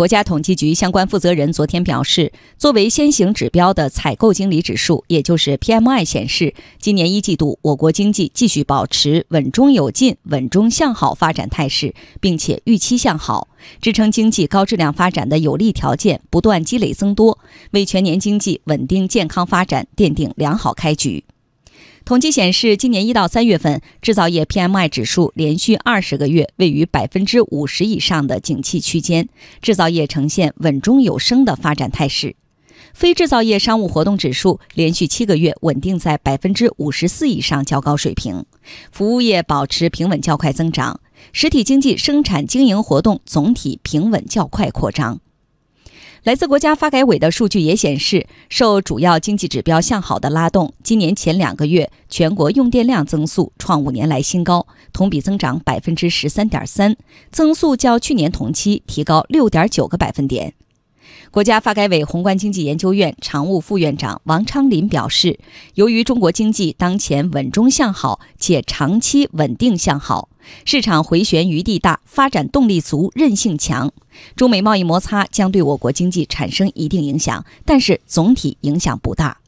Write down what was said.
国家统计局相关负责人昨天表示，作为先行指标的采购经理指数，也就是 PMI 显示，今年一季度我国经济继续保持稳中有进、稳中向好发展态势，并且预期向好，支撑经济高质量发展的有利条件不断积累增多，为全年经济稳定健康发展奠定良好开局。统计显示，今年一到三月份，制造业 PMI 指数连续二十个月位于百分之五十以上的景气区间，制造业呈现稳中有升的发展态势。非制造业商务活动指数连续七个月稳定在百分之五十四以上较高水平，服务业保持平稳较快增长，实体经济生产经营活动总体平稳较快扩张。来自国家发改委的数据也显示，受主要经济指标向好的拉动，今年前两个月全国用电量增速创五年来新高，同比增长百分之十三点三，增速较去年同期提高六点九个百分点。国家发改委宏观经济研究院常务副院长王昌林表示，由于中国经济当前稳中向好，且长期稳定向好，市场回旋余地大，发展动力足，韧性强。中美贸易摩擦将对我国经济产生一定影响，但是总体影响不大。